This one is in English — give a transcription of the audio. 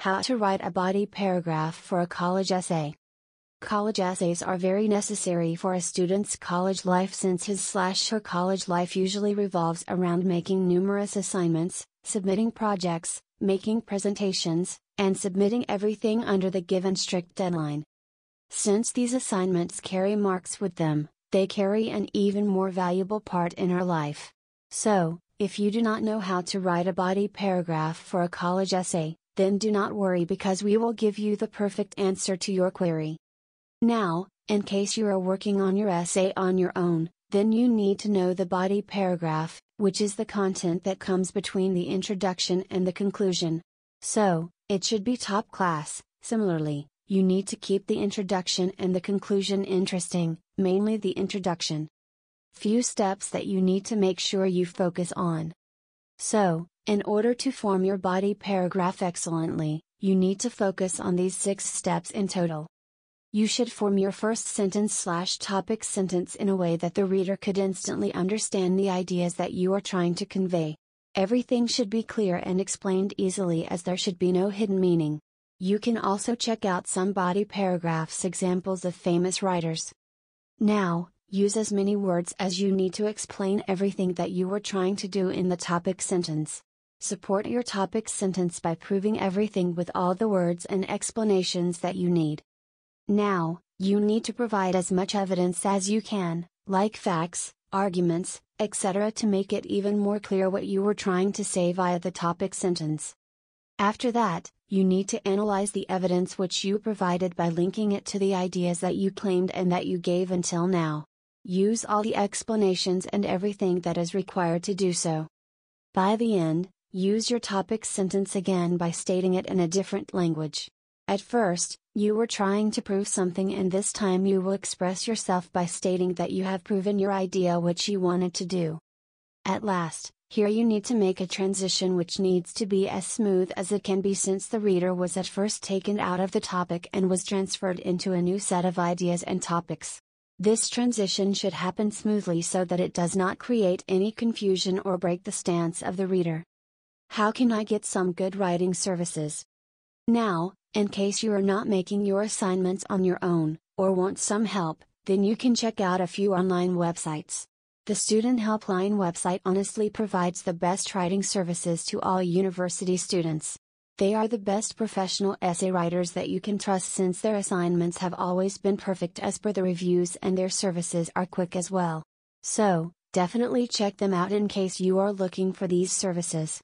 How to write a body paragraph for a college essay. College essays are very necessary for a student's college life since his slash her college life usually revolves around making numerous assignments, submitting projects, making presentations, and submitting everything under the given strict deadline. Since these assignments carry marks with them, they carry an even more valuable part in our life. So, if you do not know how to write a body paragraph for a college essay, then do not worry because we will give you the perfect answer to your query. Now, in case you are working on your essay on your own, then you need to know the body paragraph, which is the content that comes between the introduction and the conclusion. So, it should be top class. Similarly, you need to keep the introduction and the conclusion interesting, mainly the introduction. Few steps that you need to make sure you focus on. So, in order to form your body paragraph excellently, you need to focus on these six steps in total. You should form your first sentence slash topic sentence in a way that the reader could instantly understand the ideas that you are trying to convey. Everything should be clear and explained easily as there should be no hidden meaning. You can also check out some body paragraphs examples of famous writers. Now, use as many words as you need to explain everything that you were trying to do in the topic sentence. Support your topic sentence by proving everything with all the words and explanations that you need. Now, you need to provide as much evidence as you can, like facts, arguments, etc., to make it even more clear what you were trying to say via the topic sentence. After that, you need to analyze the evidence which you provided by linking it to the ideas that you claimed and that you gave until now. Use all the explanations and everything that is required to do so. By the end, Use your topic sentence again by stating it in a different language. At first, you were trying to prove something and this time you will express yourself by stating that you have proven your idea which you wanted to do. At last, here you need to make a transition which needs to be as smooth as it can be since the reader was at first taken out of the topic and was transferred into a new set of ideas and topics. This transition should happen smoothly so that it does not create any confusion or break the stance of the reader. How can I get some good writing services? Now, in case you are not making your assignments on your own, or want some help, then you can check out a few online websites. The Student Helpline website honestly provides the best writing services to all university students. They are the best professional essay writers that you can trust since their assignments have always been perfect as per the reviews and their services are quick as well. So, definitely check them out in case you are looking for these services.